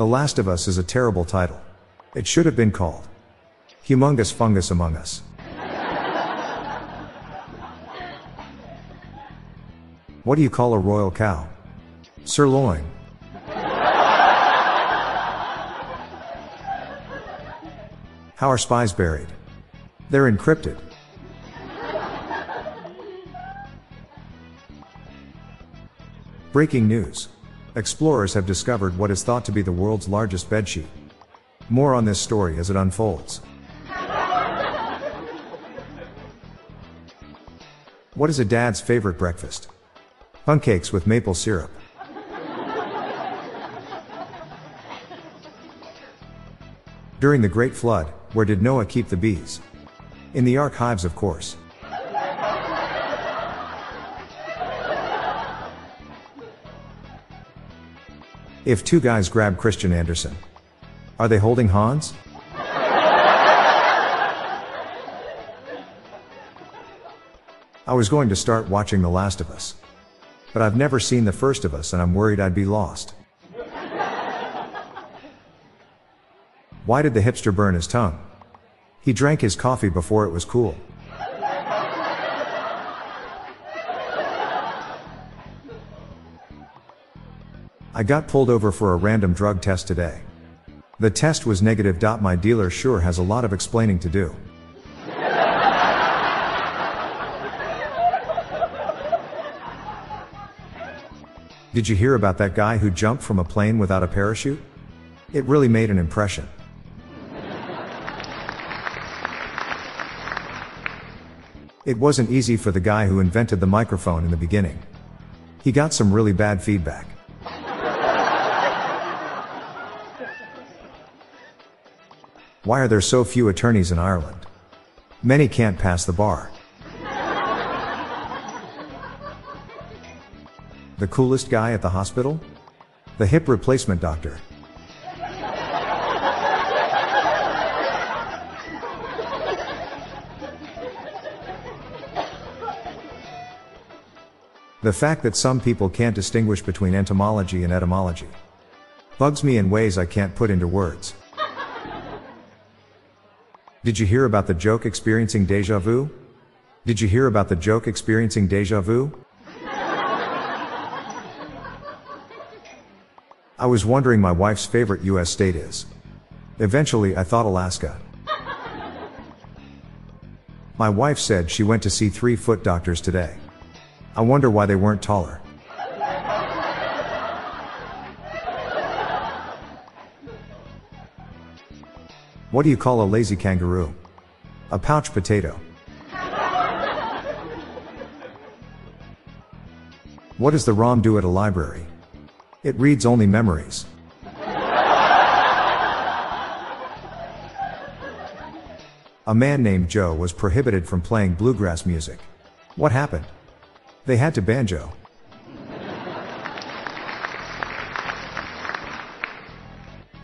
The Last of Us is a terrible title. It should have been called Humongous Fungus Among Us. What do you call a royal cow? Sirloin. How are spies buried? They're encrypted. Breaking news. Explorers have discovered what is thought to be the world's largest bedsheet. More on this story as it unfolds. What is a dad's favorite breakfast? Pancakes with maple syrup. During the Great Flood, where did Noah keep the bees? In the archives, of course. If two guys grab Christian Andersen, are they holding Hans? I was going to start watching The Last of Us. But I've never seen The First of Us and I'm worried I'd be lost. Why did the hipster burn his tongue? He drank his coffee before it was cool. I got pulled over for a random drug test today. The test was negative. My dealer sure has a lot of explaining to do. Did you hear about that guy who jumped from a plane without a parachute? It really made an impression. It wasn't easy for the guy who invented the microphone in the beginning. He got some really bad feedback. Why are there so few attorneys in Ireland? Many can't pass the bar. The coolest guy at the hospital? The hip replacement doctor. The fact that some people can't distinguish between entomology and etymology bugs me in ways I can't put into words. Did you hear about the joke experiencing deja vu? Did you hear about the joke experiencing deja vu? I was wondering my wife's favorite US state is. Eventually I thought Alaska. My wife said she went to see three foot doctors today. I wonder why they weren't taller. What do you call a lazy kangaroo? A pouch potato. What does the ROM do at a library? It reads only memories. A man named Joe was prohibited from playing bluegrass music. What happened? They had to banjo.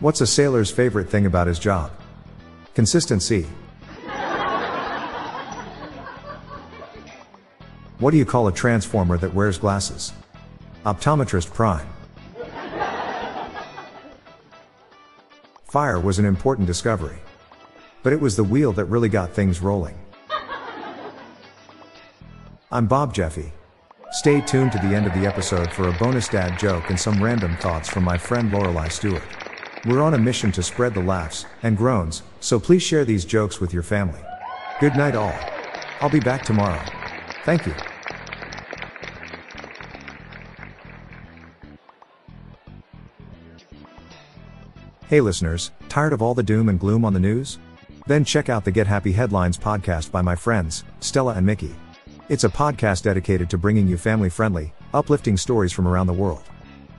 What's a sailor's favorite thing about his job? Consistency. What do you call a transformer that wears glasses? Optometrist prime. Fire was an important discovery. But it was the wheel that really got things rolling. I'm Bob Jeffy. Stay tuned to the end of the episode for a bonus dad joke and some random thoughts from my friend Lorelai Stewart. We're on a mission to spread the laughs and groans, so please share these jokes with your family. Good night, all. I'll be back tomorrow. Thank you. Hey listeners, tired of all the doom and gloom on the news? Then check out the Get Happy Headlines podcast by my friends, Stella and Mickey. It's a podcast dedicated to bringing you family friendly, uplifting stories from around the world.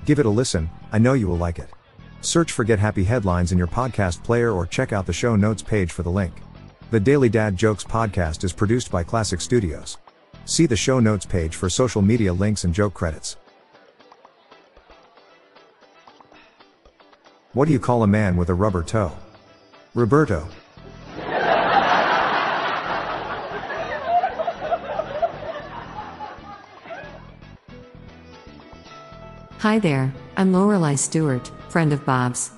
Give it a listen, I know you will like it. Search for Get Happy Headlines in your podcast player or check out the show notes page for the link. The Daily Dad Jokes podcast is produced by Classic Studios. See the show notes page for social media links and joke credits. What do you call a man with a rubber toe? Roberto. Hi there, I'm Lorelai Stewart, friend of Bob's.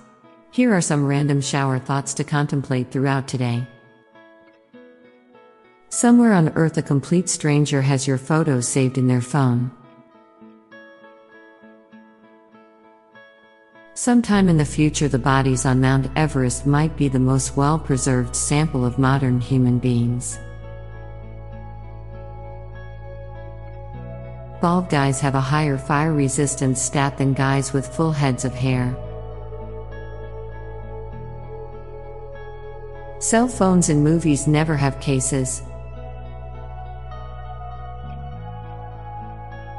Here are some random shower thoughts to contemplate throughout today. Somewhere on earth, a complete stranger has your photos saved in their phone. Sometime in the future, the bodies on Mount Everest might be the most well preserved sample of modern human beings. Bald guys have a higher fire resistance stat than guys with full heads of hair. Cell phones in movies never have cases.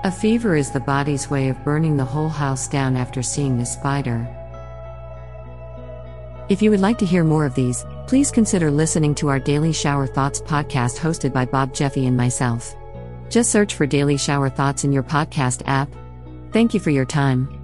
A fever is the body's way of burning the whole house down after seeing a spider. If you would like to hear more of these, please consider listening to our Daily Shower Thoughts podcast hosted by Bob Jeffy and myself. Just search for Daily Shower Thoughts in your podcast app. Thank you for your time.